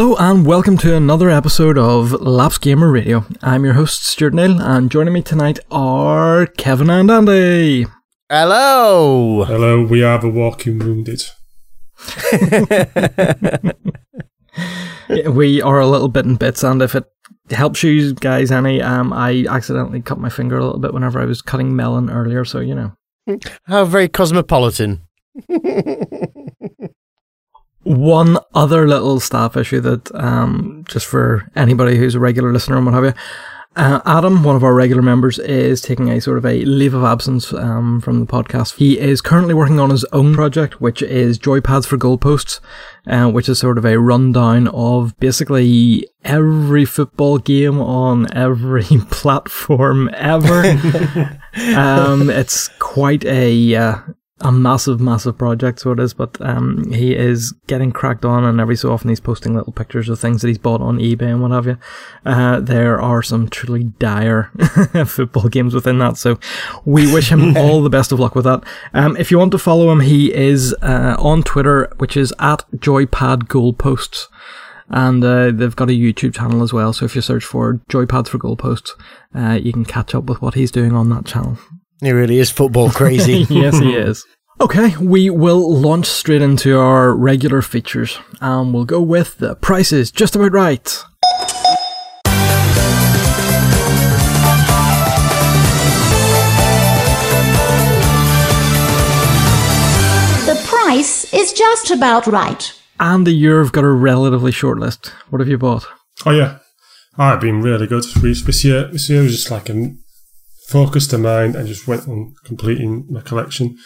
Hello and welcome to another episode of Lapsed Gamer Radio. I'm your host Stuart Neal, and joining me tonight are Kevin and Andy. Hello. Hello, we are the walking wounded. We are a little bit in bits, and if it helps you guys any, um, I accidentally cut my finger a little bit whenever I was cutting melon earlier, so you know. How very cosmopolitan. One other little staff issue that, um, just for anybody who's a regular listener and what have you, uh, Adam, one of our regular members, is taking a sort of a leave of absence um, from the podcast. He is currently working on his own project, which is Joypads for Goalposts, uh, which is sort of a rundown of basically every football game on every platform ever. um, it's quite a uh, a massive, massive project, so it is. But um, he is getting cracked on, and every so often he's posting little pictures of things that he's bought on eBay and what have you. Uh, there are some truly dire football games within that, so we wish him all the best of luck with that. Um, if you want to follow him, he is uh, on Twitter, which is at Joypad Goalposts. And uh, they've got a YouTube channel as well. So if you search for Joypads for Goalposts, uh, you can catch up with what he's doing on that channel. He really is football crazy. yes, he is. Okay, we will launch straight into our regular features, and we'll go with the prices just about right. The price is just about right. Andy, you've got a relatively short list. What have you bought? Oh yeah, oh, it's been really good. This year, this year was just like a focus to mind and just went on completing my collection.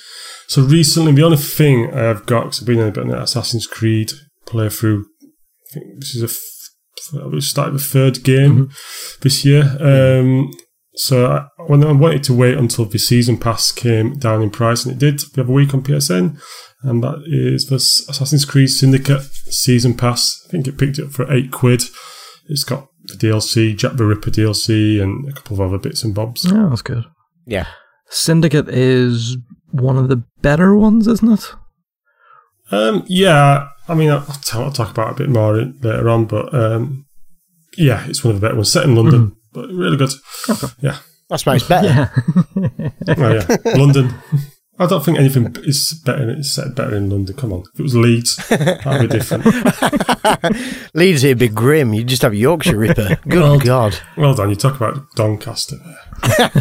So recently, the only thing I've got, because I've been in a bit of an Assassin's Creed playthrough. I think this is a f- we started the third game this year. Um, so I, when I wanted to wait until the season pass came down in price, and it did the other week on PSN, and that is the Assassin's Creed Syndicate season pass. I think it picked it up for eight quid. It's got the DLC, Jack the Ripper DLC, and a couple of other bits and bobs. Yeah, that's good. yeah. Syndicate is one of the better ones, isn't it? Um, yeah, I mean, I'll, t- I'll talk about it a bit more in- later on, but um, yeah, it's one of the better ones. Set in London, but really good. Yeah, That's why it's better. Yeah. oh, yeah, London. I don't think anything is better. It's set better in London. Come on, if it was Leeds, that'd be different. Leeds here would be grim. You just have Yorkshire Ripper. Good Well- God. Well done. You talk about Doncaster.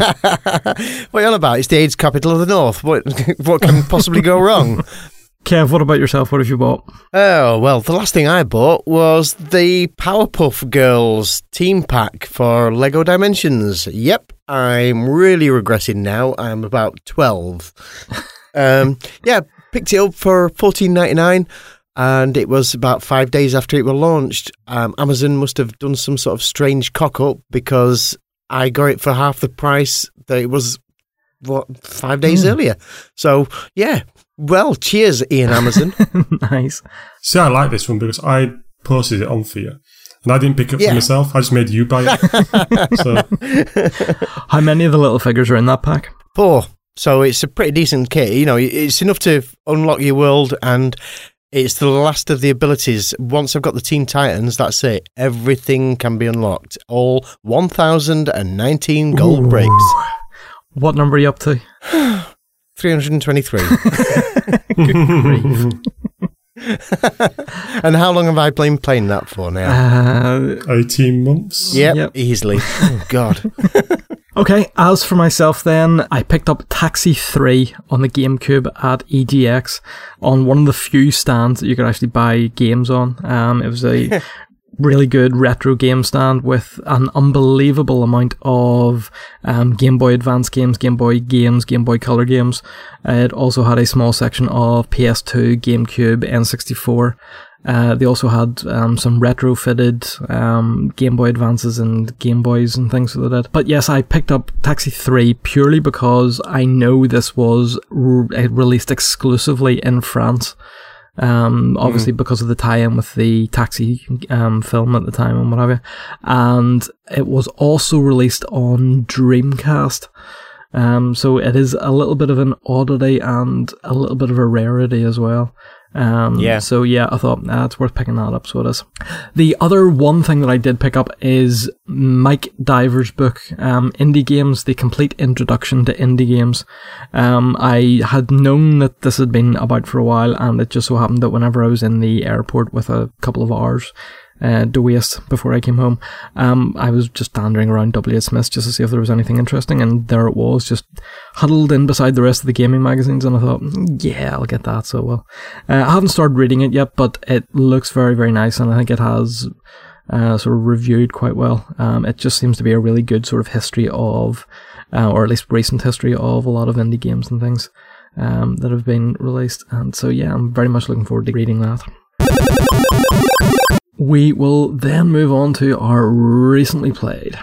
What are you on about? It's the AIDS capital of the North. What, what can possibly go wrong? Kev, what about yourself? What have you bought? Oh, well, the last thing I bought was the Powerpuff Girls team pack for Lego Dimensions. Yep, I'm really regressing now. I'm about 12. um, yeah, picked it up for fourteen ninety nine, and it was about five days after it was launched. Um, Amazon must have done some sort of strange cock up because I got it for half the price that it was what five days earlier. So yeah, well, cheers, Ian Amazon. nice. See, I like this one because I posted it on for you, and I didn't pick it up Yeah. for myself. I just made you buy it. so How many of the little figures are in that pack? Four. So it's a pretty decent kit. You know, it's enough to unlock your world, and it's the last of the abilities. Once I've got the Teen Titans, that's it. Everything can be unlocked. All 1,019 gold Ooh. bricks. What number are you up to? 323. and how long have I been playing that for now? Uh, eighteen months. yep, yep. easily. Oh, God. Okay, as for myself then, I picked up Taxi 3 on the GameCube at EGX on one of the few stands that you could actually buy games on. Um, it was a really good retro game stand with an unbelievable amount of um, Game Boy Advance games, Game Boy games, Game Boy Color games. It also had a small section of PS2, GameCube, N64. Uh, they also had um, some retrofitted um, Game Boy Advances and Game Boys and things like that. But yes, I picked up Taxi 3 purely because I know this was re- released exclusively in France. Um, obviously because of the tie-in with the Taxi um, film at the time and what have you. And it was also released on Dreamcast. Um, so it is a little bit of an oddity and a little bit of a rarity as well. Um, Yeah. So yeah, I thought nah, it's worth picking that up. So it is. The other one thing that I did pick up is Mike Diver's book, um, Indie Games: The Complete Introduction to Indie Games. Um, I had known that this had been about for a while, and it just so happened that whenever I was in the airport with a couple of hours uh, to before I came home, um, I was just dandering around W. Smith just to see if there was anything interesting, and there it was, just huddled in beside the rest of the gaming magazines, and I thought, "Mm, yeah, I'll get that. So well, uh, I haven't started reading it yet, but it looks very, very nice, and I think it has uh, sort of reviewed quite well. Um, it just seems to be a really good sort of history of, uh, or at least recent history of a lot of indie games and things um, that have been released. And so, yeah, I'm very much looking forward to reading that. We will then move on to our recently played.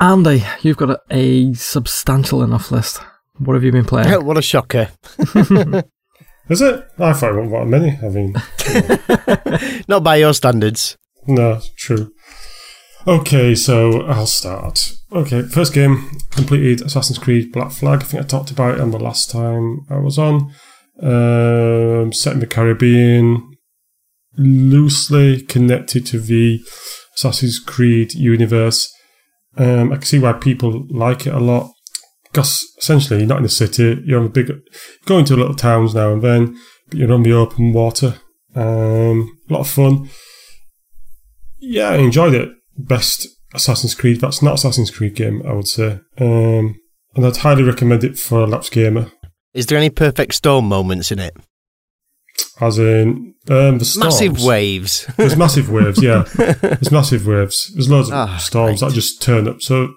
Andy, you've got a, a substantial enough list. What have you been playing? what a shocker. Is it? I thought it wasn't that many. I mean, Not by your standards. no, it's true. Okay, so I'll start. Okay, first game completed Assassin's Creed Black Flag. I think I talked about it on the last time I was on. Um, set in the Caribbean, loosely connected to the Assassin's Creed universe. Um, I can see why people like it a lot. Because essentially, you're not in the city. You're on a big, going to little towns now and then, but you're on the open water. Um, a lot of fun. Yeah, I enjoyed it. Best Assassin's Creed. That's not Assassin's Creed game, I would say. Um, and I'd highly recommend it for a lapsed gamer. Is there any perfect storm moments in it? As in um, the storms. Massive waves. There's massive waves, yeah. There's massive waves. There's loads of Ah, storms great. that just turn up. So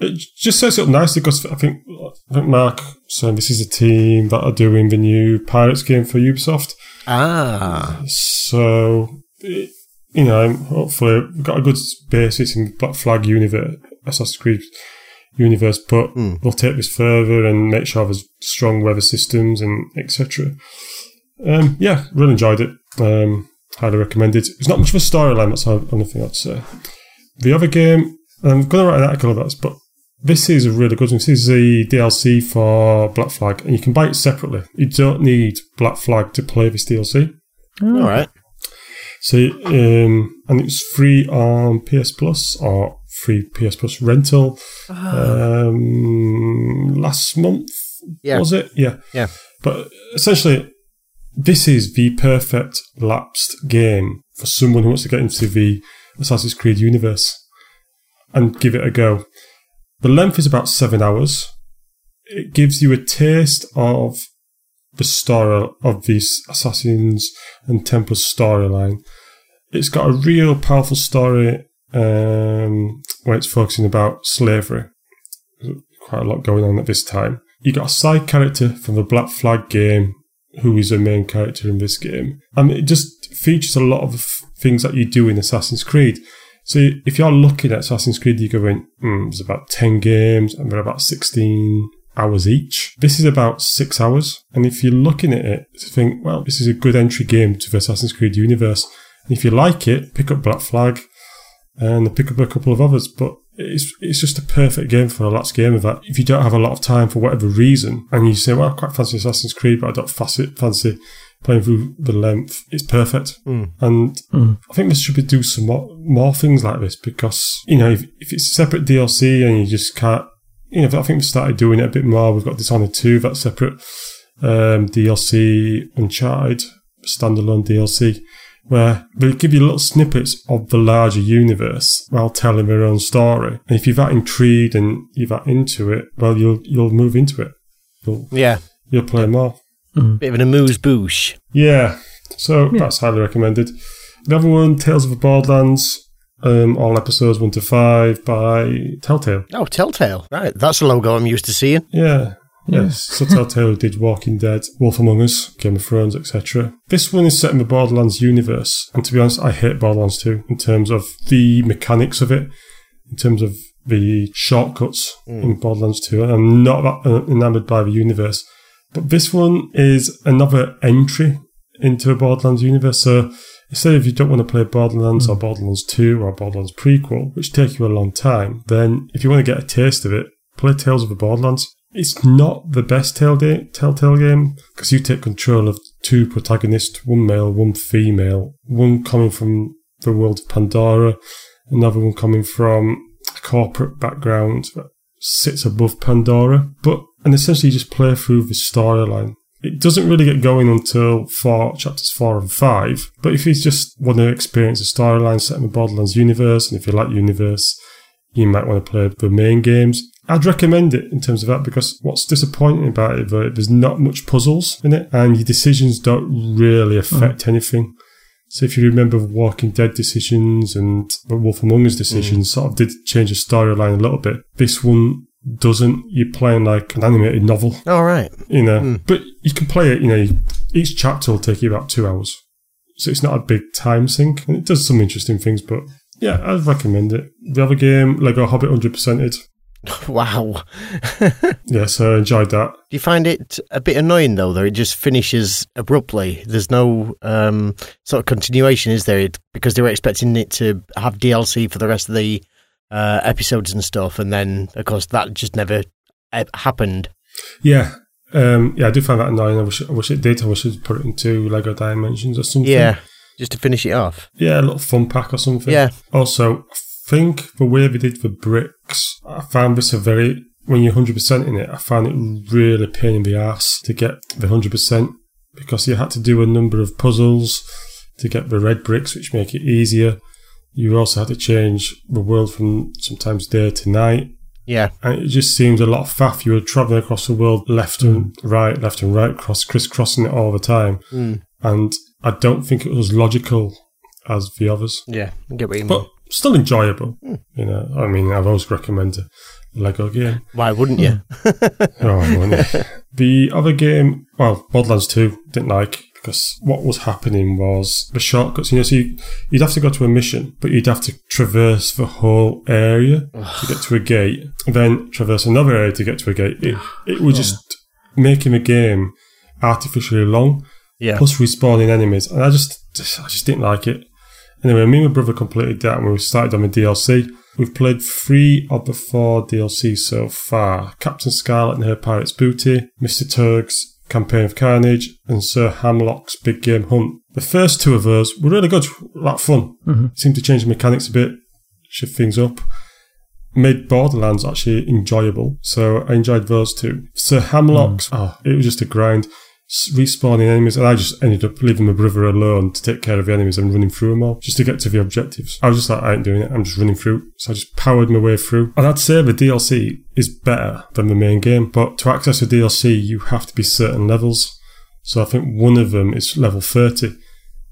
it just sets it up nicely because I think I think Mark saying this is a team that are doing the new Pirates game for Ubisoft. ah. So it, you know, hopefully we've got a good basis in Black Flag universe, Assassin's Creed universe, but Hmm. we'll take this further and make sure there's strong weather systems and etc. Um, yeah, really enjoyed it. Um, highly recommended. it. It's not much of a storyline. That's the only thing I'd say. The other game, I'm going to write an article about this, but this is a really good one. This is the DLC for Black Flag, and you can buy it separately. You don't need Black Flag to play this DLC. All right. So, um, and it's free on PS Plus or free PS Plus rental. Um, last month Yeah. was it? Yeah, Yeah. But essentially, this is the perfect lapsed game for someone who wants to get into the Assassin's Creed universe and give it a go. The length is about seven hours. It gives you a taste of the story of this Assassins and Templars storyline. It's got a real powerful story um, where it's focusing about slavery. Quite a lot going on at this time. You got a side character from the Black Flag game who is a main character in this game. And it just features a lot of things that you do in Assassin's Creed. So if you're looking at Assassin's Creed, you're going, mm, there's about 10 games and they're about 16 hours each. This is about six hours. And if you're looking at it, to think, well, this is a good entry game to the Assassin's Creed universe. And if you like it, pick up Black Flag and pick up a couple of others. But it's it's just a perfect game for a lapsed gamer that if you don't have a lot of time for whatever reason and you say, well, I quite fancy Assassin's Creed, but I don't fancy, fancy playing through the length, it's perfect. And I think this should be do some more, more things like this because, you know, if, if it's a separate DLC and you just can't, you know, I think we've started doing it a bit more. We've got Dishonored 2, that's separate um, DLC, Uncharted, standalone DLC, where they give you little snippets of the larger universe while telling their own story. And if you're that intrigued and you're that into it, well, you'll you'll move into it. You'll Yeah. you'll play more. Bit of an amuse bouche. Yeah, so that's highly recommended. The other one, Tales of the Borderlands, um, all episodes one to five by Telltale. Oh, Telltale. Right. That's a logo I'm used to seeing. Yeah. Yes, so Telltale did Walking Dead, Wolf Among Us, Game of Thrones, etc. This one is set in the Borderlands universe, and to be honest, I hate Borderlands 2 in terms of the mechanics of it, in terms of the shortcuts in Borderlands 2. and I'm not that uh, enamored by the universe. But this one is another entry into a Borderlands universe. So instead of you don't want to play Borderlands or Borderlands 2 or Borderlands prequel, which take you a long time, then if you want to get a taste of it, play Tales of the Borderlands. It's not the best Telltale, Telltale game because you take control of two protagonists, one male, one female, one coming from the world of Pandora, another one coming from a corporate background that sits above Pandora. But and essentially you just play through the storyline. It doesn't really get going until four chapters four and five. But if you just want to experience the storyline set in the Borderlands universe, and if you like universe, you might want to play the main games. I'd recommend it in terms of that because what's disappointing about it, though, there's not much puzzles in it, and your decisions don't really affect mm. anything. So if you remember Walking Dead decisions and Wolf Among Us decisions, mm. sort of did change the storyline a little bit. This one doesn't. You're playing like an animated novel. All right. You know, mm. but you can play it. You know, each chapter will take you about two hours, so it's not a big time sink, and it does some interesting things. But yeah, I'd recommend it. The other game, Lego Hobbit, hundred percented. Wow. yeah, so I enjoyed that. Do you find it a bit annoying though that it just finishes abruptly? There's no um, sort of continuation, is there? Because they were expecting it to have DLC for the rest of the uh, episodes and stuff, and then of course that just never uh, happened. Yeah, um, yeah, I do find that annoying. I wish, I wish it did. I wish it put it into Lego Dimensions or something. Yeah, just to finish it off. Yeah, a little fun pack or something. Yeah. Also, think the way they did the bricks, I found this a very when you're 100% in it, I found it really pain in the ass to get the 100% because you had to do a number of puzzles to get the red bricks, which make it easier. You also had to change the world from sometimes day to night. Yeah. And it just seems a lot of faff. You were traveling across the world left mm. and right, left and right, cross, crisscrossing it all the time. Mm. And I don't think it was logical as the others. Yeah, I get what you mean. Still enjoyable. Mm. You know, I mean, I've always recommended a Lego game. Why wouldn't you? oh, wouldn't? The other game, well, Borderlands 2, didn't like because what was happening was the shortcuts. You know, so you, would have to go to a mission, but you'd have to traverse the whole area to get to a gate, then traverse another area to get to a gate. It, it was just making the game artificially long. Yeah. Plus respawning enemies, and I just I just didn't like it. Anyway, me and my brother completed that, and we started on the DLC. We've played three of the four DLCs so far: Captain Scarlet and her pirate's booty, Mister Torgue's Campaign of Carnage, and Sir Hammerlock's Big Game Hunt. The first two of those were really good, a lot of fun. Mm-hmm. Seemed to change the mechanics a bit, shift things up. Made Borderlands actually enjoyable, so I enjoyed those two. Sir Hammerlock's, mm. oh, it was just a grind respawning enemies, and I just ended up leaving my brother alone to take care of the enemies and running through them all just to get to the objectives. I was just like, I ain't doing it. I'm just running through. So I just powered my way through. And I'd say the DLC is better than the main game, but to access the DLC, you have to be certain levels. So I think one of them is level 30.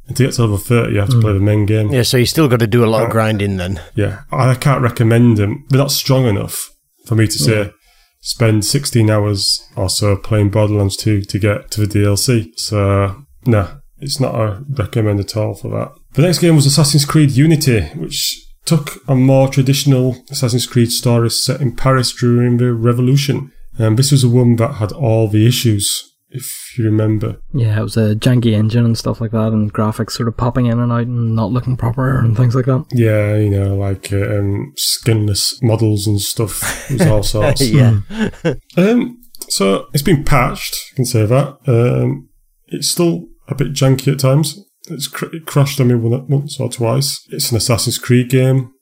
And to get to level 30, you have to mm. play the main game. Yeah, so you still got to do a lot uh, of grinding then. Yeah, I can't recommend them. They're not strong enough for me to say, spend 16 hours or so playing Borderlands 2 to get to the DLC. So, nah, it's not a recommend at all for that. The next game was Assassin's Creed Unity, which took a more traditional Assassin's Creed story set in Paris during the Revolution. And this was a one that had all the issues if you remember. Yeah, it was a janky engine and stuff like that, and graphics sort of popping in and out and not looking proper and things like that. Yeah, you know, like uh, um, skinless models and stuff. It was all sorts. yeah. um, so it's been patched, I can say that. Um, it's still a bit janky at times. It's cr- it crashed on me once or twice. It's an Assassin's Creed game.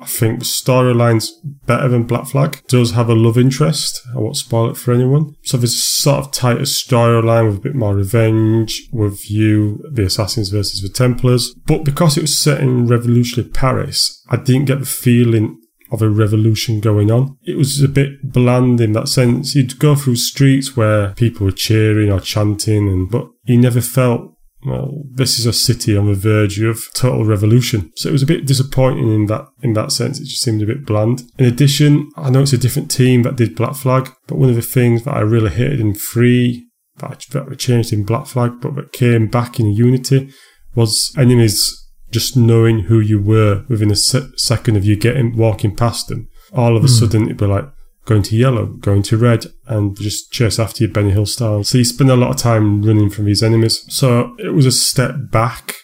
I think storyline's better than Black Flag. Does have a love interest. I won't spoil it for anyone. So there's a sort of tighter storyline with a bit more revenge with you, the assassins versus the Templars. But because it was set in revolutionary Paris, I didn't get the feeling of a revolution going on. It was a bit bland in that sense. You'd go through streets where people were cheering or chanting and, but you never felt well, this is a city on the verge of total revolution. So it was a bit disappointing in that in that sense. It just seemed a bit bland. In addition, I know it's a different team that did Black Flag, but one of the things that I really hated in Three that, that changed in Black Flag, but that came back in Unity was enemies just knowing who you were within a se- second of you getting walking past them. All of a mm. sudden, it'd be like, going to yellow, going to red, and just chase after you Benny Hill style. So you spend a lot of time running from these enemies. So it was a step back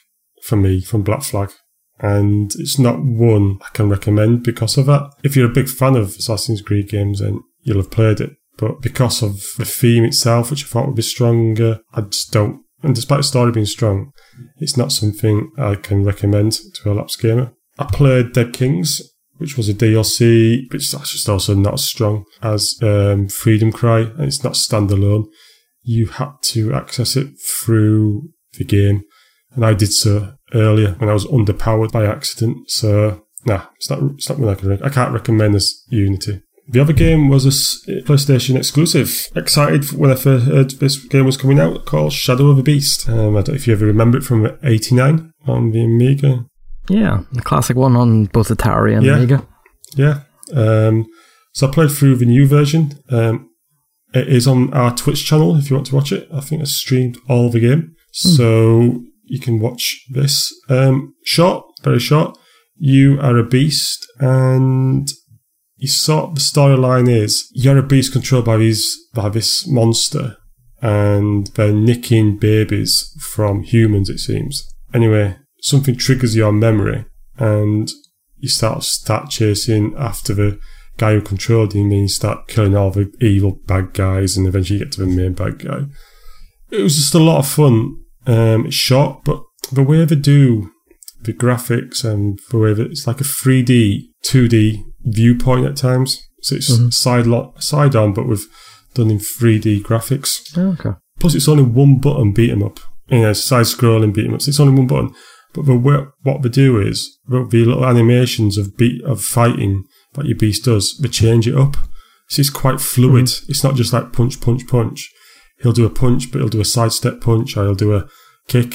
for me from Black Flag. And it's not one I can recommend because of that. If you're a big fan of Assassin's Creed games, then you'll have played it. But because of the theme itself, which I thought would be stronger, I just don't and despite the story being strong, it's not something I can recommend to a lapsed gamer. I played Dead Kings, which was a DLC, but it's just also not as strong as um, Freedom Cry, and it's not standalone. You had to access it through the game, and I did so earlier when I was underpowered by accident. So, nah, it's not, it's not really I, can, I can't recommend this Unity. The other game was a PlayStation exclusive. Excited when I first heard this game was coming out, called Shadow of a Beast. Um, I don't know if you ever remember it from '89 on the Amiga. Yeah, the classic one on both Atari and Yeah. Amiga. Yeah. Um, so I played through the new version. Um, it is on our Twitch channel if you want to watch it. I think I streamed all the game. So you can watch this. Um, short, very short. You are a beast and you sort the storyline is you're a beast controlled by these by this monster and they're nicking babies from humans it seems. Anyway, something triggers your memory and you start start chasing after the guy who controlled him and you start killing all the evil bad guys and eventually you get to the main bad guy. It was just a lot of fun. Um, it's short, but the way they do the graphics and the way that it's like a 3D, 2D viewpoint at times. So it's side lo- side on, but with done in 3D graphics. Oh, okay. Plus, it's only one button beat 'em up. You know, side scrolling beat 'em up. So it's only one button. But the what they do is the the little animations of beat of fighting that your beast does, they change it up. So it's quite fluid. It's not just like punch, punch, punch. He'll do a punch, but he'll do a sidestep punch, or he'll do a kick.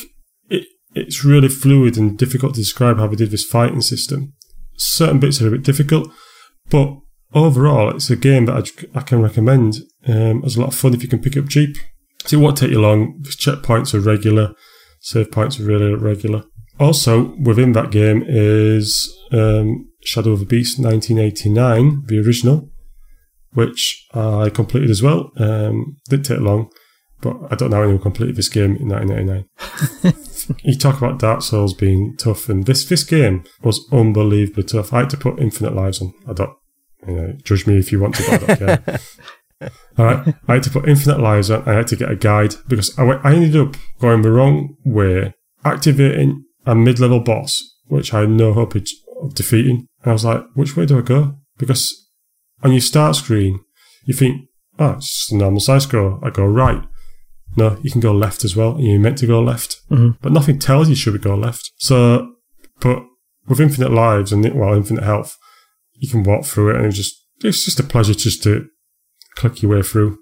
It, it's really fluid and difficult to describe how they did this fighting system. Certain bits are a bit difficult, but overall, it's a game that I, I can recommend. Um, it's a lot of fun if you can pick up cheap. So it won't take you long. The checkpoints are regular. Save points are really regular. Also, within that game is um, Shadow of the Beast 1989, the original, which I completed as well. Um, didn't take long, but I don't know anyone completed this game in 1989. you talk about Dark Souls being tough, and this this game was unbelievably tough. I had to put infinite lives on. I don't, you know, judge me if you want to, but I don't care. All right, I had to put infinite lives on. I had to get a guide because I, went, I ended up going the wrong way, activating a mid-level boss, which I had no hope of defeating. And I was like, which way do I go? Because on your start screen, you think, oh, it's just a normal side scroll. I go right. No, you can go left as well, you're meant to go left. Mhm. But nothing tells you should we go left. So, but with infinite lives and well, infinite health, you can walk through it, and it's just it's just a pleasure just to click your way through.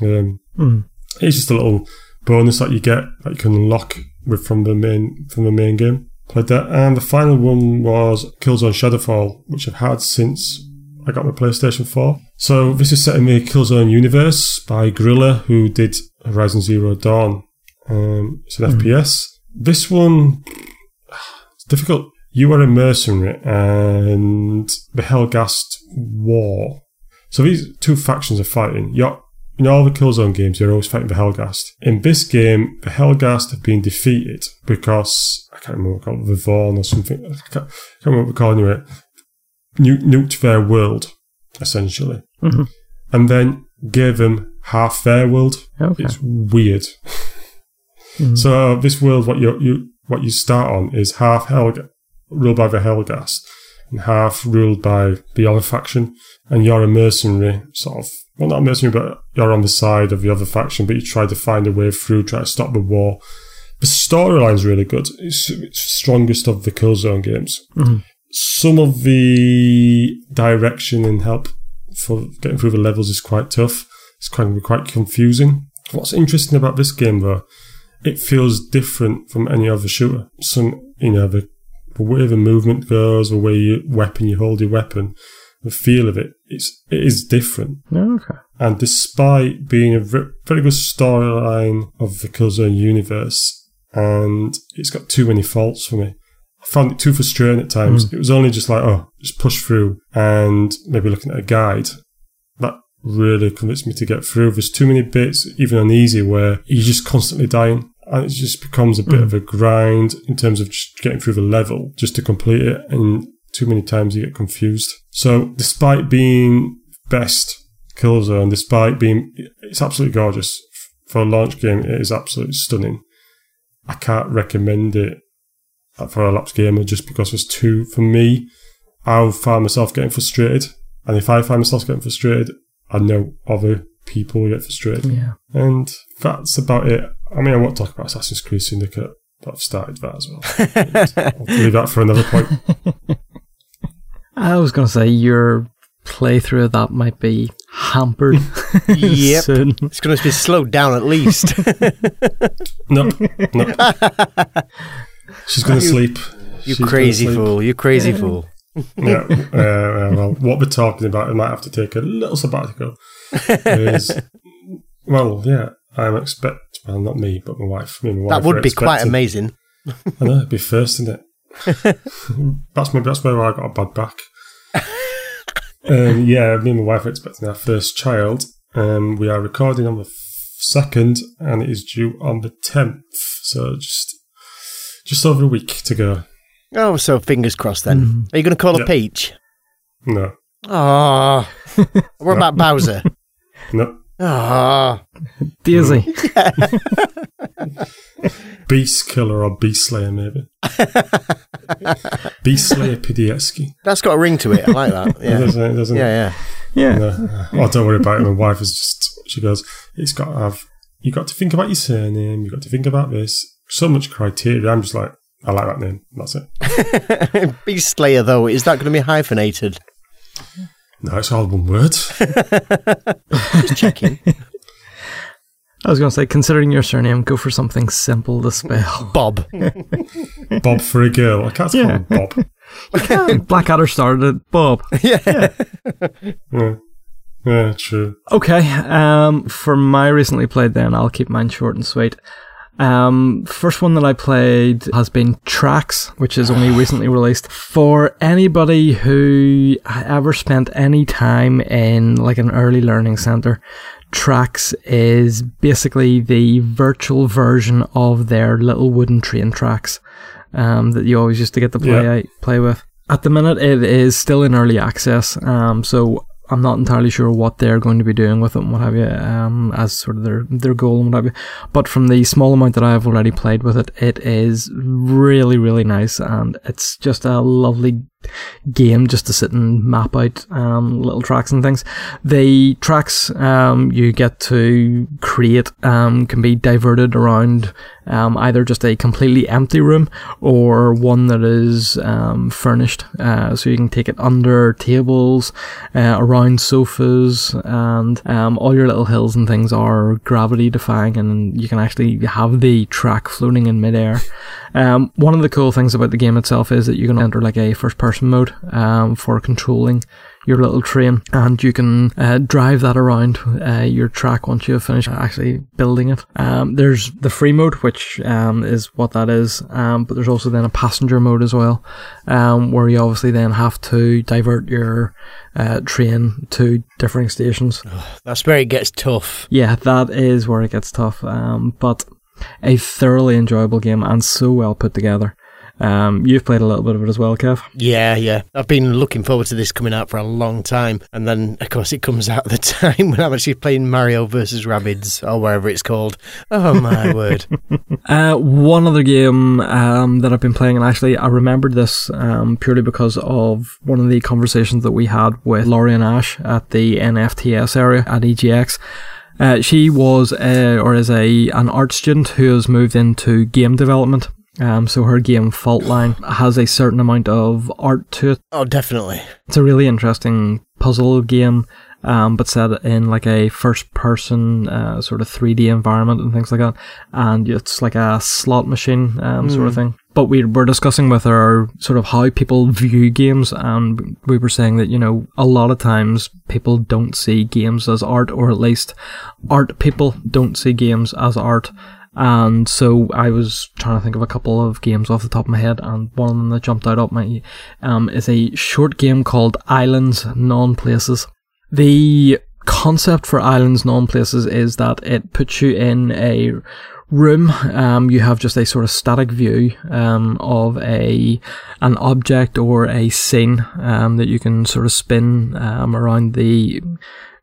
Um, Mm. it's just a little bonus that you get that you can unlock with from the main from the main game. Played that, and the final one was Killzone Shadowfall, which I've had since I got my PlayStation 4. So this is set in the Killzone universe by Guerrilla, who did Horizon Zero Dawn. Um, it's an FPS. This one, it's difficult. You are a mercenary, and the Helghast War. So these two factions are fighting. You're, in all the Killzone games, you're always fighting the Helghast. In this game, the Helghast have been defeated because I can't remember what called the Vaughn or something. I can't, I can't remember what we're calling it. Nu- nuked their world, essentially, Mhm. and then gave them half their world. Okay. It's weird. Mhm. So this world, what you you what you start on is half Helga, ruled by the Helghast, and half ruled by the other faction. And you're a mercenary, sort of. Well, not mercenary, but you're on the side of the other faction. But you try to find a way through, try to stop the war. The storyline's really good. It's, it's strongest of the Killzone games. Mhm. Some of the direction and help for getting through the levels is quite tough. It's kind of quite confusing. What's interesting about this game, though, it feels different from any other shooter. Some, you know, the, the way the movement goes, the way you weapon, you hold your weapon, the feel of it, it's, it is different. Oh, okay. And despite being a ve- very good storyline of the Killzone universe, and it's got too many faults for me. I found it too frustrating at times. Hmm. It was only just like, oh, just push through and maybe looking at a guide. That really convinced me to get through. There's too many bits, even on easy, where you're just constantly dying. And it just becomes a bit hmm. of a grind in terms of just getting through the level just to complete it. And too many times you get confused. So despite being best Killzone, despite being, it's absolutely gorgeous. For a launch game, it is absolutely stunning. I can't recommend it for a lapsed gamer just because it's too, for me, I'll find myself getting frustrated. And if I find myself getting frustrated, I know other people get frustrated. Yeah. And that's about it. I mean, I won't talk about Assassin's Creed Syndicate, but I've started that as well. I'll leave that for another point. I was going to say your playthrough of that might be hampered Yep. soon. It's going to be slowed down at least. No, no. She's going to sleep. you She's crazy sleep. fool. You crazy fool. Yeah. Uh, uh, well, what we're talking about, I might have to take a little sabbatical. Is well, yeah, I'm expect. Well, not me, but my wife. Me and my wife That would are be quite amazing. I know, it'd be first, isn't it? that's maybe that's where I got a bad back. Um, yeah, me and my wife are expecting our first child. Um, we are recording on the second, and it is due on the tenth. So just just over a week to go. Oh, so fingers crossed then. Are you going to call her Yeah. Peach? No, Ah, what about Bowser? no. Ah. Oh. Daisy. Beast Killer or Beast Slayer, maybe. Beast Slayer Pidieski. That's got a ring to it. I like that. Yeah. Doesn't it? Doesn't? Yeah, yeah. Yeah. No. Oh, don't worry about it. My wife is just, she goes, it's got to have, you got to think about your surname, you got to think about this. So much criteria. I'm just like, I like that name. That's it. Beast Slayer, though, is that going to be hyphenated? No, it's all one word. Just checking. I was going to say, considering your surname, go for something simple to spell. Bob. Bob for a girl. I can't call him Bob. Blackadder started it, Bob. yeah. Yeah. yeah, true. Okay, um, for my recently played then, I'll keep mine short and sweet. Um, first one that I played has been Tracks, which is only recently released. For anybody who ever spent any time in like an early learning center, Tracks is basically the virtual version of their little wooden train tracks um, that you always used to get to play out, play with. At the minute, it is still in early access, um, so I'm not entirely sure what they're going to be doing with it and what have you, um, as sort of their their goal and what have you. But from the small amount that I've already played with it, it is really really nice, and it's just a lovely game just to sit and map out um, little tracks and things. The tracks um, you get to create um, can be diverted around um, either just a completely empty room or one that is um, furnished. Uh, so you can take it under tables, uh, around sofas, and um, all your little hills and things are gravity defying, and you can actually have the track floating in midair. One of the cool things about the game itself is that you can enter like a first person mode um, for controlling your little train and you can uh, drive that around uh, your track once you have finished actually building it. Um, there's the free mode, which um, is what that is, um, but there's also then a passenger mode as well, um, where you obviously then have to divert your uh, train to differing stations. That's where it gets tough. Yeah, that is where it gets tough. Um, but a thoroughly enjoyable game and so well put together. Um, you've played a little bit of it as well, Kev. Yeah, yeah. I've been looking forward to this coming out for a long time. And then, of course, it comes out at the time when I'm actually playing Mario versus Rabbids or wherever it's called. Oh, my word. Uh, one other game um, that I've been playing, and actually I remembered this um, purely because of one of the conversations that we had with Laurie and Ash at the NFTS area at EGX. Uh, she was a, or is a an art student who has moved into game development. Um, so her game Faultline has a certain amount of art to it. Oh, definitely. It's a really interesting puzzle game, um, but set in like a first person uh, sort of 3D environment and things like that. And it's like a slot machine um, sort of thing. But we were discussing with her sort of how people view games, and we were saying that, you know, a lot of times people don't see games as art, or at least art people don't see games as art. And so I was trying to think of a couple of games off the top of my head, and one of them that jumped out at me um, is a short game called Islands Non Places. The concept for Islands Non Places is that it puts you in a room. Um, you have just a sort of static view um, of a an object or a scene um, that you can sort of spin um, around the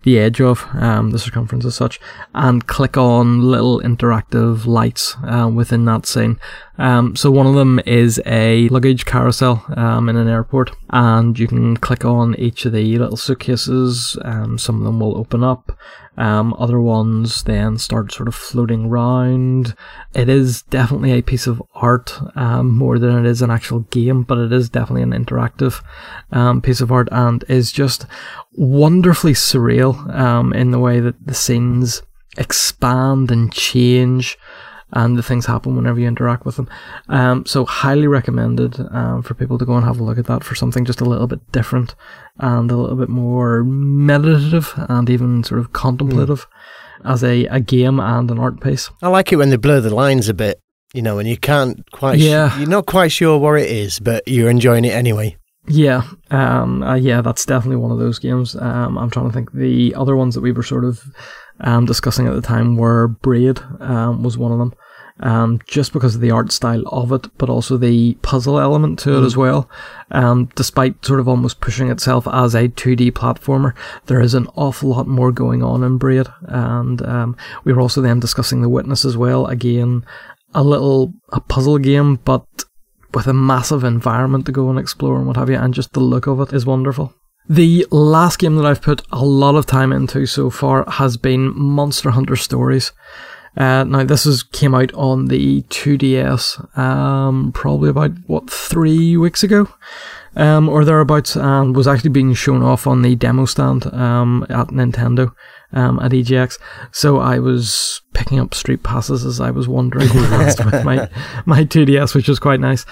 the edge of um, the circumference as such, and click on little interactive lights uh, within that scene. Um, so one of them is a luggage carousel um, in an airport, and you can click on each of the little suitcases. Um, some of them will open up. Um, other ones then start sort of floating round. It is definitely a piece of art um, more than it is an actual game, but it is definitely an interactive um, piece of art and is just wonderfully surreal um, in the way that the scenes expand and change and the things happen whenever you interact with them. Um, so highly recommended um, for people to go and have a look at that for something just a little bit different and a little bit more meditative and even sort of contemplative as a, a game and an art piece. I like it when they blur the lines a bit, you know, and you can't quite, Yeah. you're not quite sure what it is, but you're enjoying it anyway. Yeah, um, uh, yeah, that's definitely one of those games. Um, I'm trying to think. The other ones that we were sort of um, discussing at the time were Braid um, was one of them, um, just because of the art style of it, but also the puzzle element to it as well. Um, despite sort of almost pushing itself as a 2D platformer, there is an awful lot more going on in Braid, and um, we were also then discussing The Witness as well. Again, a little a puzzle game, but with a massive environment to go and explore and what have you, and just the look of it is wonderful. The last game that I've put a lot of time into so far has been Monster Hunter Stories. Uh, now this is came out on the 2DS, um, probably about what three weeks ago, um, or thereabouts, and was actually being shown off on the demo stand um, at Nintendo um, at EGX. So I was picking up street passes as I was wandering past with my my 2DS, which was quite nice.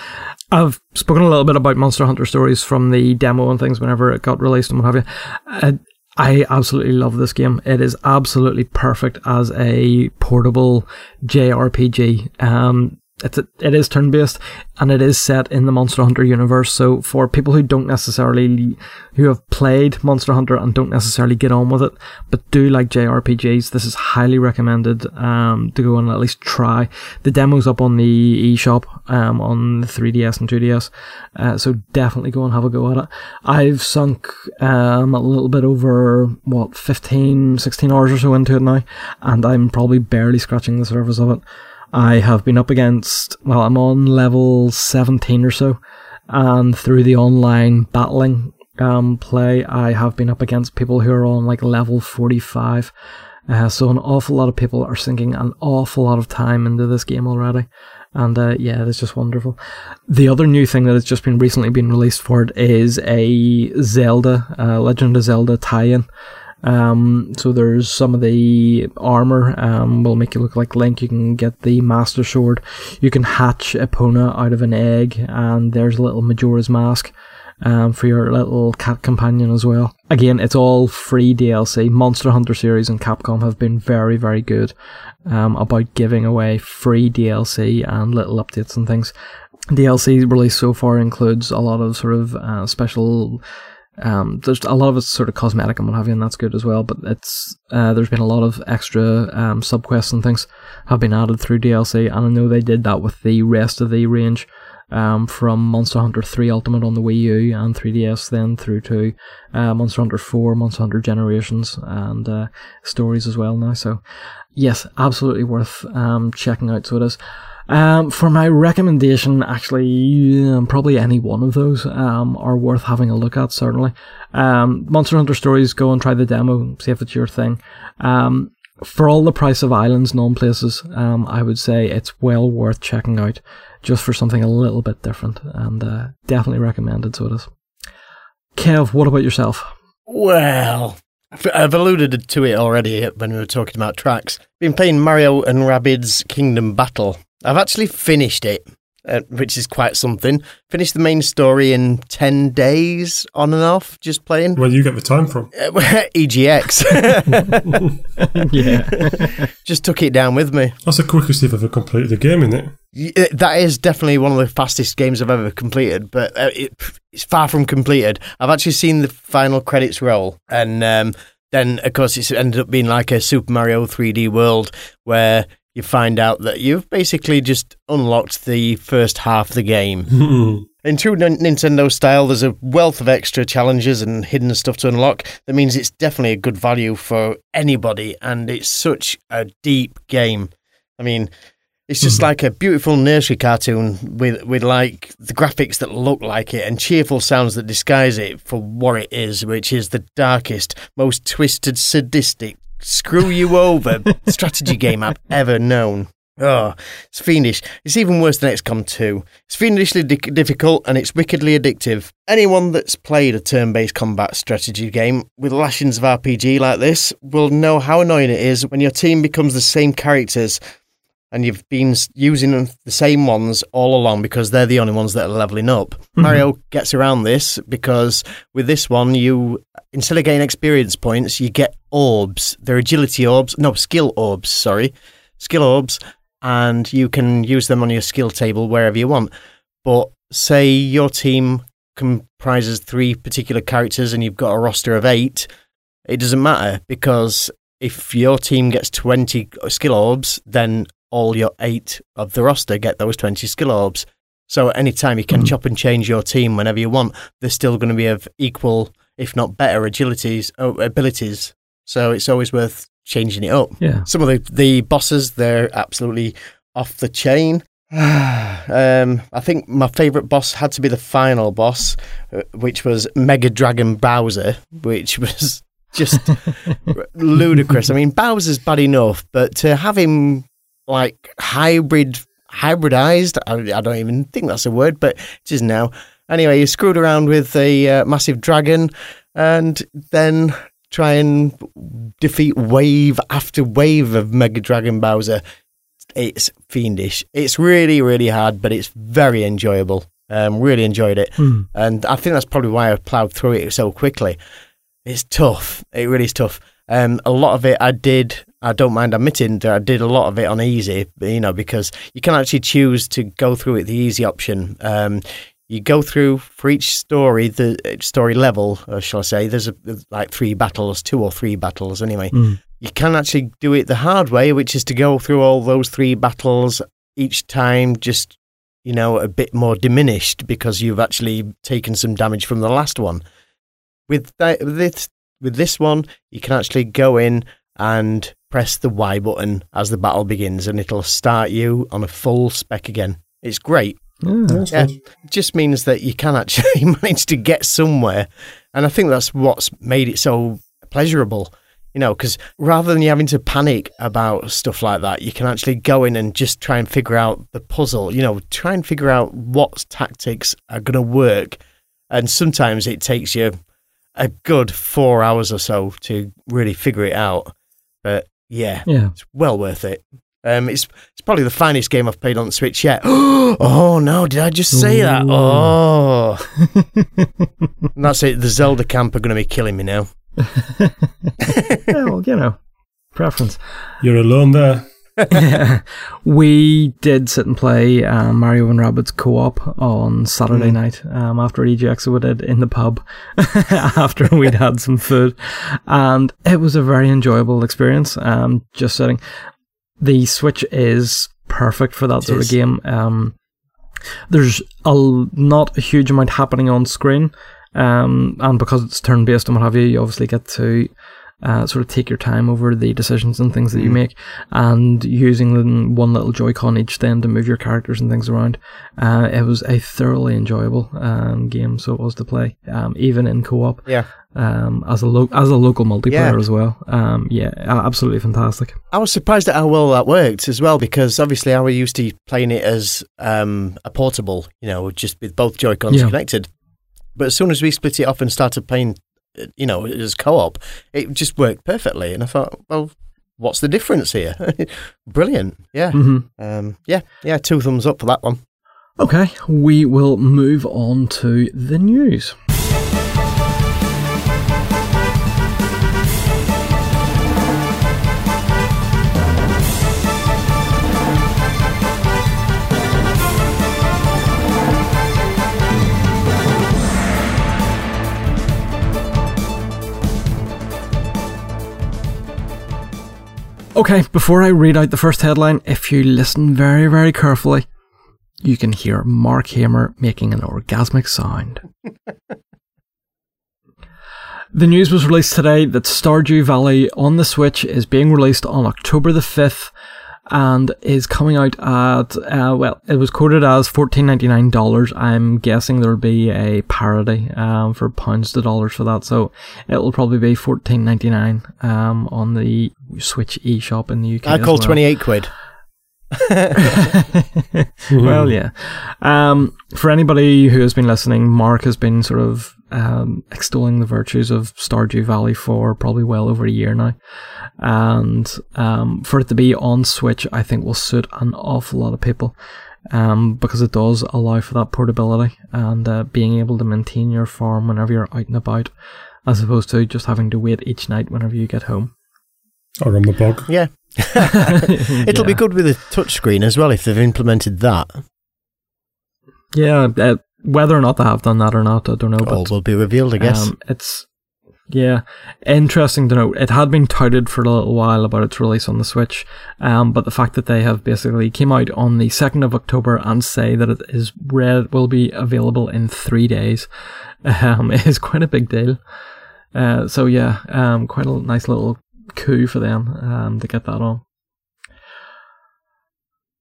I've spoken a little bit about Monster Hunter Stories from the demo and things whenever it got released and what have you. I absolutely love this game. It is absolutely perfect as a portable JRPG. Um, it's a, it is turn based and it is set in the Monster Hunter universe. So for people who don't necessarily who have played Monster Hunter and don't necessarily get on with it, but do like JRPGs, this is highly recommended um, to go and at least try. The demo's up on the eShop um, on the 3DS and 2DS, uh, so definitely go and have a go at it. I've sunk um, a little bit over what 15, 16 hours or so into it now, and I'm probably barely scratching the surface of it. I have been up against, well, I'm on level 17 or so, and through the online battling um, play, I have been up against people who are on like level 45. Uh, so an awful lot of people are sinking an awful lot of time into this game already. And uh, yeah, it's just wonderful. The other new thing that has just been recently been released for it is a Zelda, uh, Legend of Zelda tie-in. Um, so there's some of the armor um, will make you look like Link. You can get the Master Sword. You can hatch Epona out of an egg, and there's a little Majora's Mask um, for your little cat companion as well. Again, it's all free DLC. Monster Hunter series and Capcom have been very, very good um, about giving away free DLC and little updates and things. DLC released so far includes a lot of sort of uh, special um, there's a lot of it's sort of cosmetic and what have you, and that's good as well. But it's uh, there's been a lot of extra um, subquests and things have been added through DLC, and I know they did that with the rest of the range. Um, from Monster Hunter 3 Ultimate on the Wii U and 3DS, then through to uh, Monster Hunter 4, Monster Hunter Generations, and uh, stories as well now. So, yes, absolutely worth um, checking out. So it is. Um, for my recommendation, actually, um, probably any one of those um, are worth having a look at, certainly. Um, Monster Hunter Stories, go and try the demo, see if it's your thing. Um, for all the price of Islands Non Places, um, I would say it's well worth checking out just for something a little bit different, and uh, definitely recommended, so it is. Kev, what about yourself? Well, I've alluded to it already when we were talking about tracks. Been playing Mario and Rabbids Kingdom Battle. I've actually finished it, uh, which is quite something. Finished the main story in 10 days on and off, just playing. Where do you get the time from? Uh, EGX. yeah. just took it down with me. That's the quickest you've ever completed a game, isn't it? Y- uh, That is definitely one of the fastest games I've ever completed, but uh, it, it's far from completed. I've actually seen the final credits roll, and um, then of course it's ended up being like a Super Mario 3D world where you find out that you've basically just unlocked the first half of the game. Hmm. In true Nintendo style, there's a wealth of extra challenges and hidden stuff to unlock. That means it's definitely a good value for anybody, and it's such a deep game. I mean, it's just hmm. like a beautiful nursery cartoon with with like the graphics that look like it and cheerful sounds that disguise it for what it is, which is the darkest, most twisted, sadistic, screw you over strategy game I've ever known. Oh, it's fiendish. It's even worse than XCOM 2. It's fiendishly di- difficult and it's wickedly addictive. Anyone that's played a turn based combat strategy game with lashings of RPG like this will know how annoying it is when your team becomes the same characters and you've been using the same ones all along because they're the only ones that are leveling up. Mm-hmm. Mario gets around this because with this one, you instead of getting experience points, you get orbs. They're agility orbs, no skill orbs. Sorry, skill orbs, and you can use them on your skill table wherever you want. But say your team comprises three particular characters and you've got a roster of eight, it doesn't matter because if your team gets 20 skill orbs, then all your eight of the roster get those 20 skill orbs. So anytime you can Mhm. chop and change your team whenever you want, they're still going to be of equal, if not better, agilities, oh, abilities. So it's always worth changing it up. Yeah. Some of the, the bosses, they're absolutely off the chain. um, I think my favourite boss had to be the final boss, uh, which was Mega Dragon Bowser, which was just ludicrous. I mean, Bowser's bad enough, but to have him like hybrid, hybridized, I, I don't even think that's a word, but it is now. Anyway, you screwed around with a uh, massive dragon and then try and defeat wave after wave of Mega Dragon Bowser. It's fiendish. It's really, really hard, but it's very enjoyable. Um, really enjoyed it, Hmm. and I think that's probably why I ploughed through it so quickly. It's tough. It really is tough. Um, a lot of it I did. I don't mind admitting that I did a lot of it on easy, you know, because you can actually choose to go through it the easy option. Um, you go through for each story, the uh, story level, or shall I say? There's a, like three battles, two or three battles, anyway Hmm. you can actually do it the hard way, which is to go through all those three battles each time, just you know, a bit more diminished because you've actually taken some damage from the last one. With that, with this, with this one, you can actually go in and press the Y button as the battle begins, and it'll start you on a full spec again. It's great Yeah. Yeah. good. it just means that you can actually manage to get somewhere. And I think that's what's made it so pleasurable, you know, because rather than you having to panic about stuff like that, you can actually go in and just try and figure out the puzzle, you know, try and figure out what tactics are going to work. And sometimes it takes you a good four hours or so to really figure it out. But yeah, Yeah. it's well worth it. Um, it's it's probably the finest game I've played on the Switch yet. oh no, did I just say that? Oh, and that's it. The Zelda camp are going to be killing me now. yeah, well, you know, preference. You're alone there. we did sit and play um, Mario and Rabbids co-op on Saturday Mm. night um, after EGX we did in the pub after we'd had some food, and it was a very enjoyable experience. Um, just sitting, the Switch is perfect for that It sort is. of game. Um, there's a not a huge amount happening on screen, um, and because it's turn based and what have you, you obviously get to uh, sort of take your time over the decisions and things that you Mm. make, and using one little Joy-Con each then to move your characters and things around. Uh, it was a thoroughly enjoyable um, game, so it was to play, um, even in co-op, Yeah, um, as a lo- as a local multiplayer Yeah. as well. Um, yeah, absolutely fantastic. I was surprised at how well that worked as well because obviously I was used to playing it as um, a portable, you know, just with both Joy Cons Yeah. connected. But as soon as we split it off and started playing, you know, as co-op, it just worked perfectly. And I thought, well, what's the difference here? Brilliant, yeah, hmm um, yeah, yeah. Two thumbs up for that one. Okay, we will move on to the news. Okay, before I read out the first headline, if you listen very, very carefully, you can hear Mark Hamer making an orgasmic sound. the news was released today that Stardew Valley on the Switch is being released on October the 5th and is coming out at uh, well, it was quoted as fourteen ninety nine dollars. I'm guessing there'll be a parity um, for pounds to dollars for that, so it'll probably be fourteen ninety nine um, on the Switch eShop in the UK. I call well. 28 quid. well, yeah. Um, for anybody who has been listening, Mark has been sort of um, extolling the virtues of Stardew Valley for probably well over a year now. And um, for it to be on Switch, I think will suit an awful lot of people. Um, because it does allow for that portability and uh, being able to maintain your farm whenever you're out and about, as opposed to just having to wait each night whenever you get home. Or on the bog. Yeah. It'll be good with a touchscreen as well if they've implemented that. Yeah, uh, whether or not they have done that or not, I don't know. All But will be revealed, I guess. Um, it's yeah, interesting to note. It had been touted for a little while about its release on the Switch, um, but the fact that they have basically came out on the second of October and say that it is red will be available in three days, um, is quite a big deal. Uh, so yeah, um, quite a nice little coup for them um, to get that on.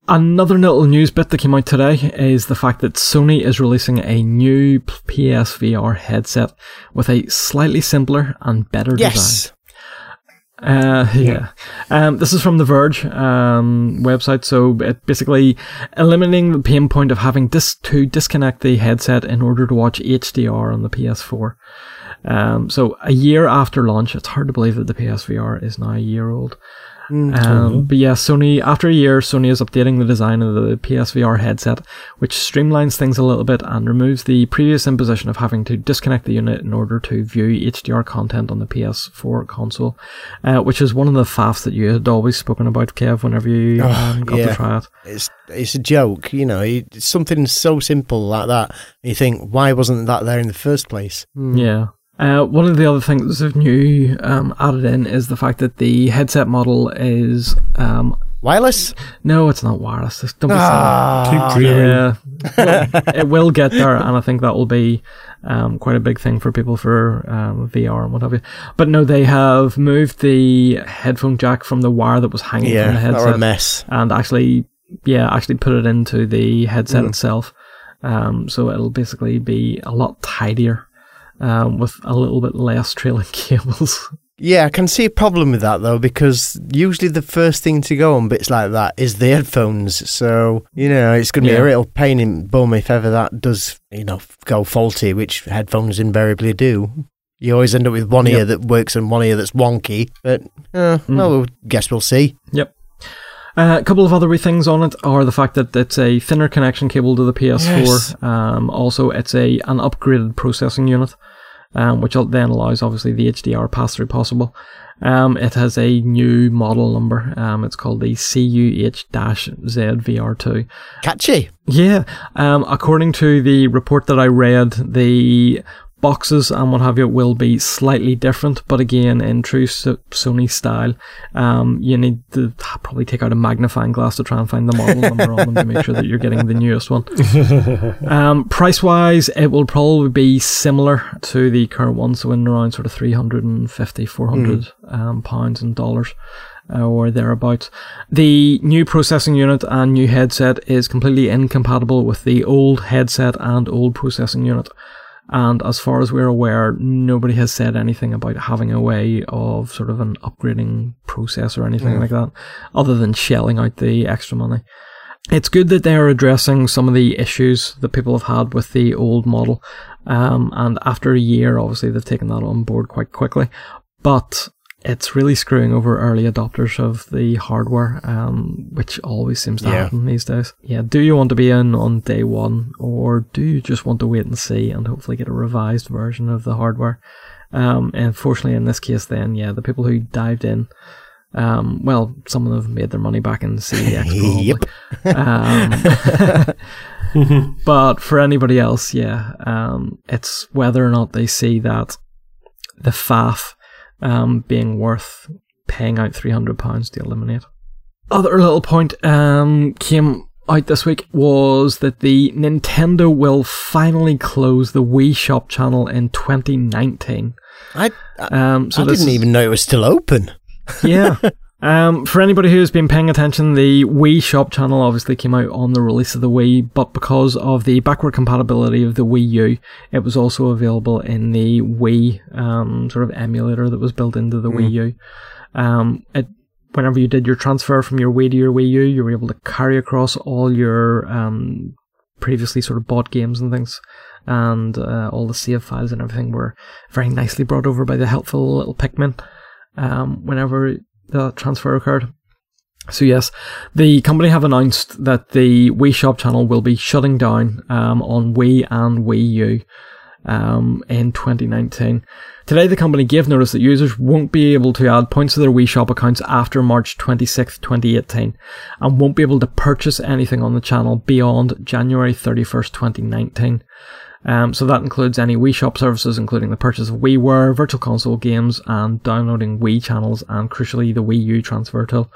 Another little news bit that came out today is the fact that Sony is releasing a new PSVR headset with a slightly simpler and better design. yes. Uh, yeah. Um, this is from the Verge um, website. So it basically eliminating the pain point of having dis- to disconnect the headset in order to watch HDR on the PS4. Um, so a year after launch, it's hard to believe that the PSVR is now a year old. Um, but yeah, Sony, after a year, Sony is updating the design of the PSVR headset, which streamlines things a little bit and removes the previous imposition of having to disconnect the unit in order to view HDR content on the PS4 console, uh, which is one of the faffs that you had always spoken about, Kev, whenever you Oh, um, got yeah. to try it. It's it's a joke, you know. It's something so simple like that. You think, why wasn't that there in the first place? Yeah. Uh, one of the other things that's new um, added in is the fact that the headset model is um, Wireless? no, it's not wireless. Don't be. Ah, Keep dreaming. Yeah, Well, it will get there, and I think that will be um, quite a big thing for people for um, VR and what have you. But no, they have moved the headphone jack from the wire that was hanging yeah, from the or a headset, mess. and actually, yeah, actually put it into the headset Mm. itself. Um, so it'll basically be a lot tidier, um, with a little bit less trailing cables. Yeah, I can see a problem with that though, because usually the first thing to go on bits like that is the headphones. So you know, it's going to be Yeah. a real pain in bum if ever that does, you know, go faulty, which headphones invariably do. You always end up with one Yep. ear that works and one ear that's wonky. But uh, well, we guess we'll see. Uh, a couple of other wee things on it are the fact that it's a thinner connection cable to the PS4. Yes. Um, also, it's a an upgraded processing unit, um, which then allows obviously the HDR pass through possible. Um, it has a new model number. Um, it's called the CUH-ZVR2. Catchy. Yeah. Um, according to the report that I read, the boxes and what have you will be slightly different, but again, in true Sony style, um, you need to probably take out a magnifying glass to try and find the model number on them to make sure that you're getting the newest one. Um, price wise, it will probably be similar to the current one, so in around sort of 350, 400 um, pounds and dollars uh, or thereabouts. The new processing unit and new headset is completely incompatible with the old headset and old processing unit. And as far as we're aware, nobody has said anything about having a way of sort of an upgrading process or anything like that, other than shelling out the extra money. It's good that they are addressing some of the issues that people have had with the old model. Um, and after a year, obviously, they've taken that on board quite quickly. But it's really screwing over early adopters of the hardware, um, which always seems to Yeah. happen these days. Yeah, do you want to be in on day one, or do you just want to wait and see and hopefully get a revised version of the hardware? Um, and fortunately, in this case, then, yeah, the people who dived in, um, well, some of them have made their money back in CEX. Yep. Um, but for anybody else, yeah, um, it's whether or not they see that the faff um, being worth paying out £300 to eliminate. Other little point um, came out this week was that the Nintendo will finally close the Wii Shop channel in 2019. I, I, Um, so I didn't even know it was still open. yeah. Um, for anybody who's been paying attention, the Wii Shop channel obviously came out on the release of the Wii, but because of the backward compatibility of the Wii U, it was also available in the Wii um, sort of emulator that was built into the Wii U. Um, it, whenever you did your transfer from your Wii to your Wii U, you were able to carry across all your um, previously sort of bought games and things. And uh, all the save files and everything were very nicely brought over by the helpful little Pikmin um, whenever the transfer occurred. So yes, the company have announced that the Wii Shop channel will be shutting down um, on Wii and Wii U um, in 2019. Today, the company gave notice that users won't be able to add points to their Wii Shop accounts after March 26, 2018, and won't be able to purchase anything on the channel beyond January 31st, 2019. Um, so that includes any Wii Shop services, including the purchase of WiiWare, Virtual Console games, and downloading Wii channels, and crucially the Wii U transfer tool.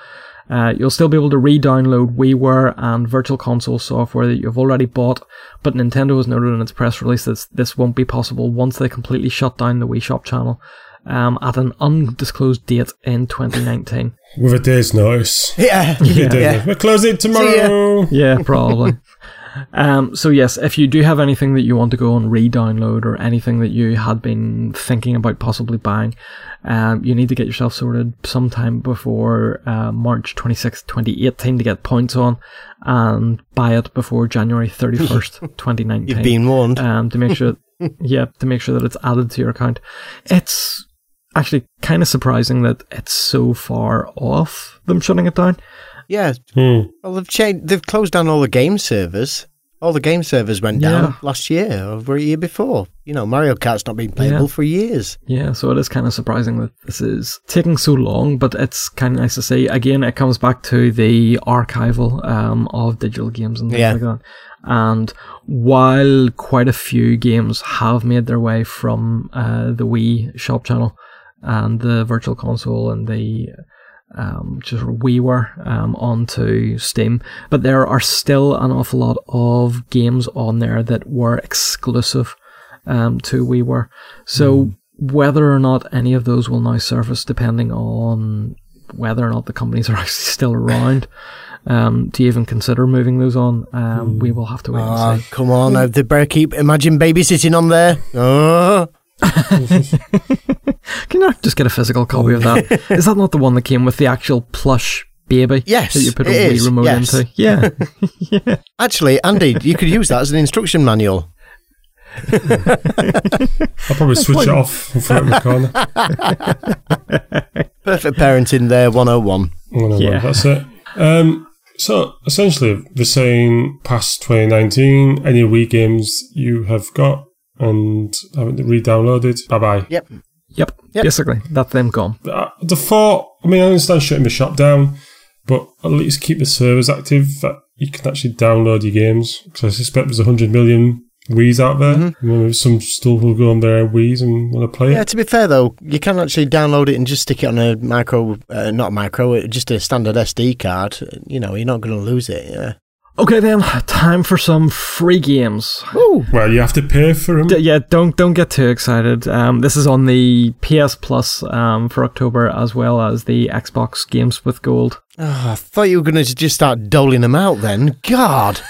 Uh, you'll still be able to re-download WiiWare and Virtual Console software that you've already bought, but Nintendo has noted in its press release that this won't be possible once they completely shut down the Wii Shop channel um, at an undisclosed date in 2019. With a day's notice. Yeah. With a yeah. We'll close it tomorrow. yeah, probably. Um, so yes, if you do have anything that you want to go and re-download or anything that you had been thinking about possibly buying, um, you need to get yourself sorted sometime before uh, March 26th, 2018 to get points on and buy it before January 31st, 2019. You've been warned. um, to make sure, yeah, to make sure that it's added to your account. It's actually kind of surprising that it's so far off them shutting it down. Yeah. Hmm. Well, they've changed. They've closed down all the game servers. All the game servers went Yeah. down last year or a year before. You know, Mario Kart's not been playable Yeah. for years. Yeah, so it is kind of surprising that this is taking so long, but it's kind of nice to see. Again, it comes back to the archival um, of digital games and things Yeah. like that. And while quite a few games have made their way from uh, the Wii shop channel and the Virtual Console and the um, just WiiWare um, onto Steam, but there are still an awful lot of games on there that were exclusive um, to WiiWare. So whether or not any of those will now surface, depending on whether or not the companies are actually still around, um, you even consider moving those on, um, we will have to wait and see. come on, now they better keep imagine baby sitting on there. Oh, Can I just get a physical copy of that? Is that not the one that came with the actual plush baby Yes, that you put a Wii is, remote yes. into? Yeah. actually, Andy, you could use that as an instruction manual. I'll probably switch it off and throw it in the corner. Perfect parenting there, 101. One on Yeah. one, That's it. Um, so essentially, they're saying past 2019, any Wii games you have got and haven't re-downloaded, bye bye. Yep. Yep. Yep. Basically, that's them gone. Uh, the thought, I mean, I understand shutting the shop down, but at least keep the servers active that you can actually download your games. Because I suspect there's 100 million Wii's out there. You know, some still will go on their Wii's and want to play Yeah, it. to be fair though, you can actually download it and just stick it on a micro, uh, not micro, uh, just a standard SD card. You know, you're not going to lose it. Yeah. Okay, then time for some free games. Ooh. Well, you have to pay for them. D- yeah, don't don't get too excited. Um, this is on the PS Plus um, for October as well as the Xbox Games with Gold. Oh, I thought you were going to just start doling them out then. God.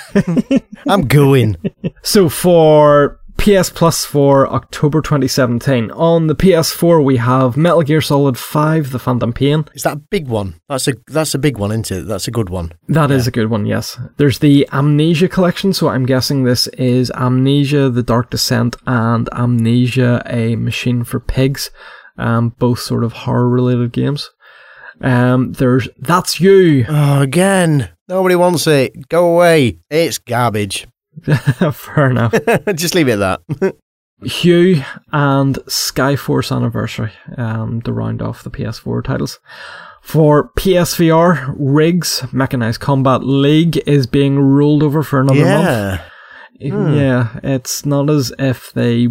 I'm going. So for PS Plus for October 2017, on the PS4 we have Metal Gear Solid 5: The Phantom Pain. Is that a big one? That's a that's a big one, isn't it? That's a good one. That is a good one, yes. There's the Amnesia collection, so I'm guessing this is Amnesia: The Dark Descent and Amnesia: A Machine for Pigs, um, both sort of horror-related games. Um, there's That's You. Oh, again. Nobody wants it. Go away. It's garbage. Fair enough. just leave it at that. Hue and Skyforce Anniversary um, to round off the PS4 titles. For PSVR, Riggs Mechanized Combat League is being rolled over for another month. yeah. Yeah, it's not as if they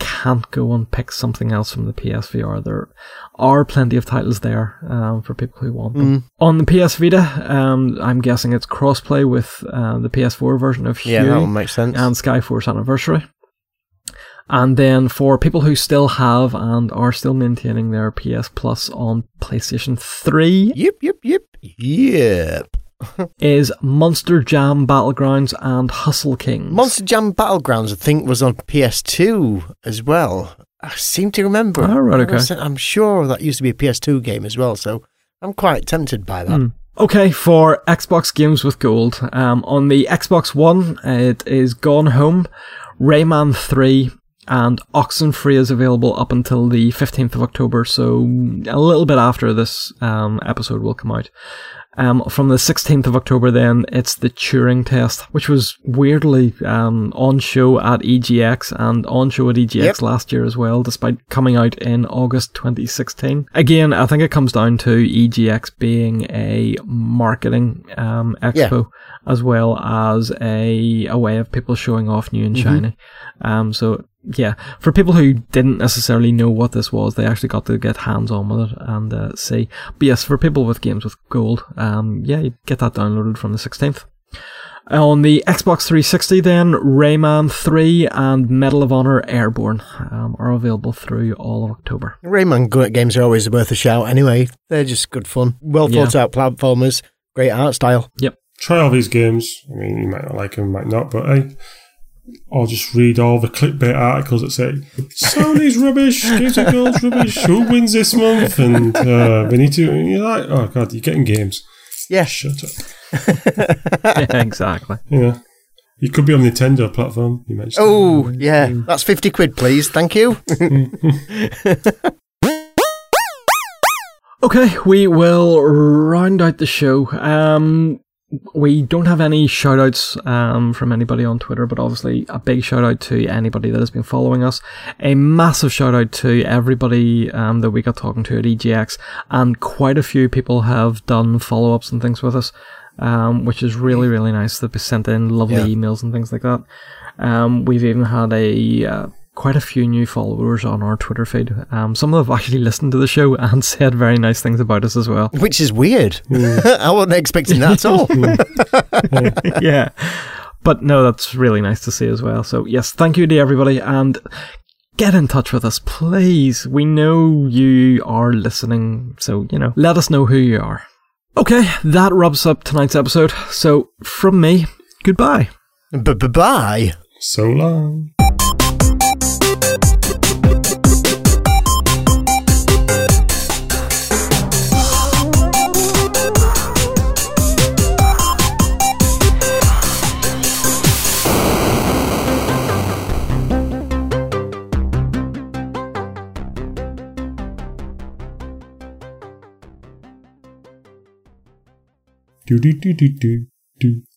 can't go and pick something else from the PSVR. There are plenty of titles there um, for people who want them. On the PS Vita, um, I'm guessing it's crossplay with uh, the PS4 version of Yeah, that one makes sense. and Skyforce Anniversary. And then for people who still have and are still maintaining their PS Plus on PlayStation 3 Yep, yep, yep, yep. Is Monster Jam Battlegrounds and Hustle Kings. Monster Jam Battlegrounds, I think, was on PS2 as well. I seem to remember. Oh, right, okay. I'm sure that used to be a PS2 game as well, so I'm quite tempted by that. Hmm. Okay, for Xbox games with gold, um, on the Xbox One, it is Gone Home, Rayman 3, and Oxenfree is available up until the 15th of October, so a little bit after this um, episode will come out. Um, from the 16th of October, then it's the Turing test, which was weirdly um, on show at EGX and on show at EGX Yep. last year as well, despite coming out in August 2016. Again, I think it comes down to EGX being a marketing um, expo as well as a, a way of people showing off new and shiny. Um, so yeah, for people who didn't necessarily know what this was, they actually got to get hands on with it and uh, see. But yes, for people with games with gold, um, yeah, you get that downloaded from the 16th. On the Xbox 360, then Rayman 3 and Medal of Honor Airborne um, are available through all of October. Rayman games are always worth a shout anyway. They're just good fun. Well thought out platformers, great art style. Try all these games. I mean, you might not like them, might not, but hey, or just read all the clickbait articles that say Sony's rubbish, Games with Gold's rubbish. Who wins this month? And uh, we need to. And you're like, oh god, you're getting games. Yeah. Shut up. yeah, exactly. Yeah, you could be on the Nintendo platform. You mentioned. Oh, yeah. That's 50 quid, please. Thank you. Okay, we will round out the show. Um, we don't have any shout outs um, from anybody on Twitter, but obviously a big shout out to anybody that has been following us. A massive shout out to everybody um, that we got talking to at EGX, and quite a few people have done follow ups and things with us, um, which is really, really nice. They've sent in lovely Yeah. emails and things like that. Um, we've even had a uh, quite a few new followers on our Twitter feed. Um, some of them have actually listened to the show and said very nice things about us as well. Which is weird. Hmm. I wasn't expecting that at all. Hmm. Hmm. yeah. But no, that's really nice to see as well. So yes, thank you to everybody and get in touch with us, please. We know you are listening, so you know, let us know who you are. Okay, that wraps up tonight's episode. So from me, goodbye. Bye bye. So long. Do do do do do do.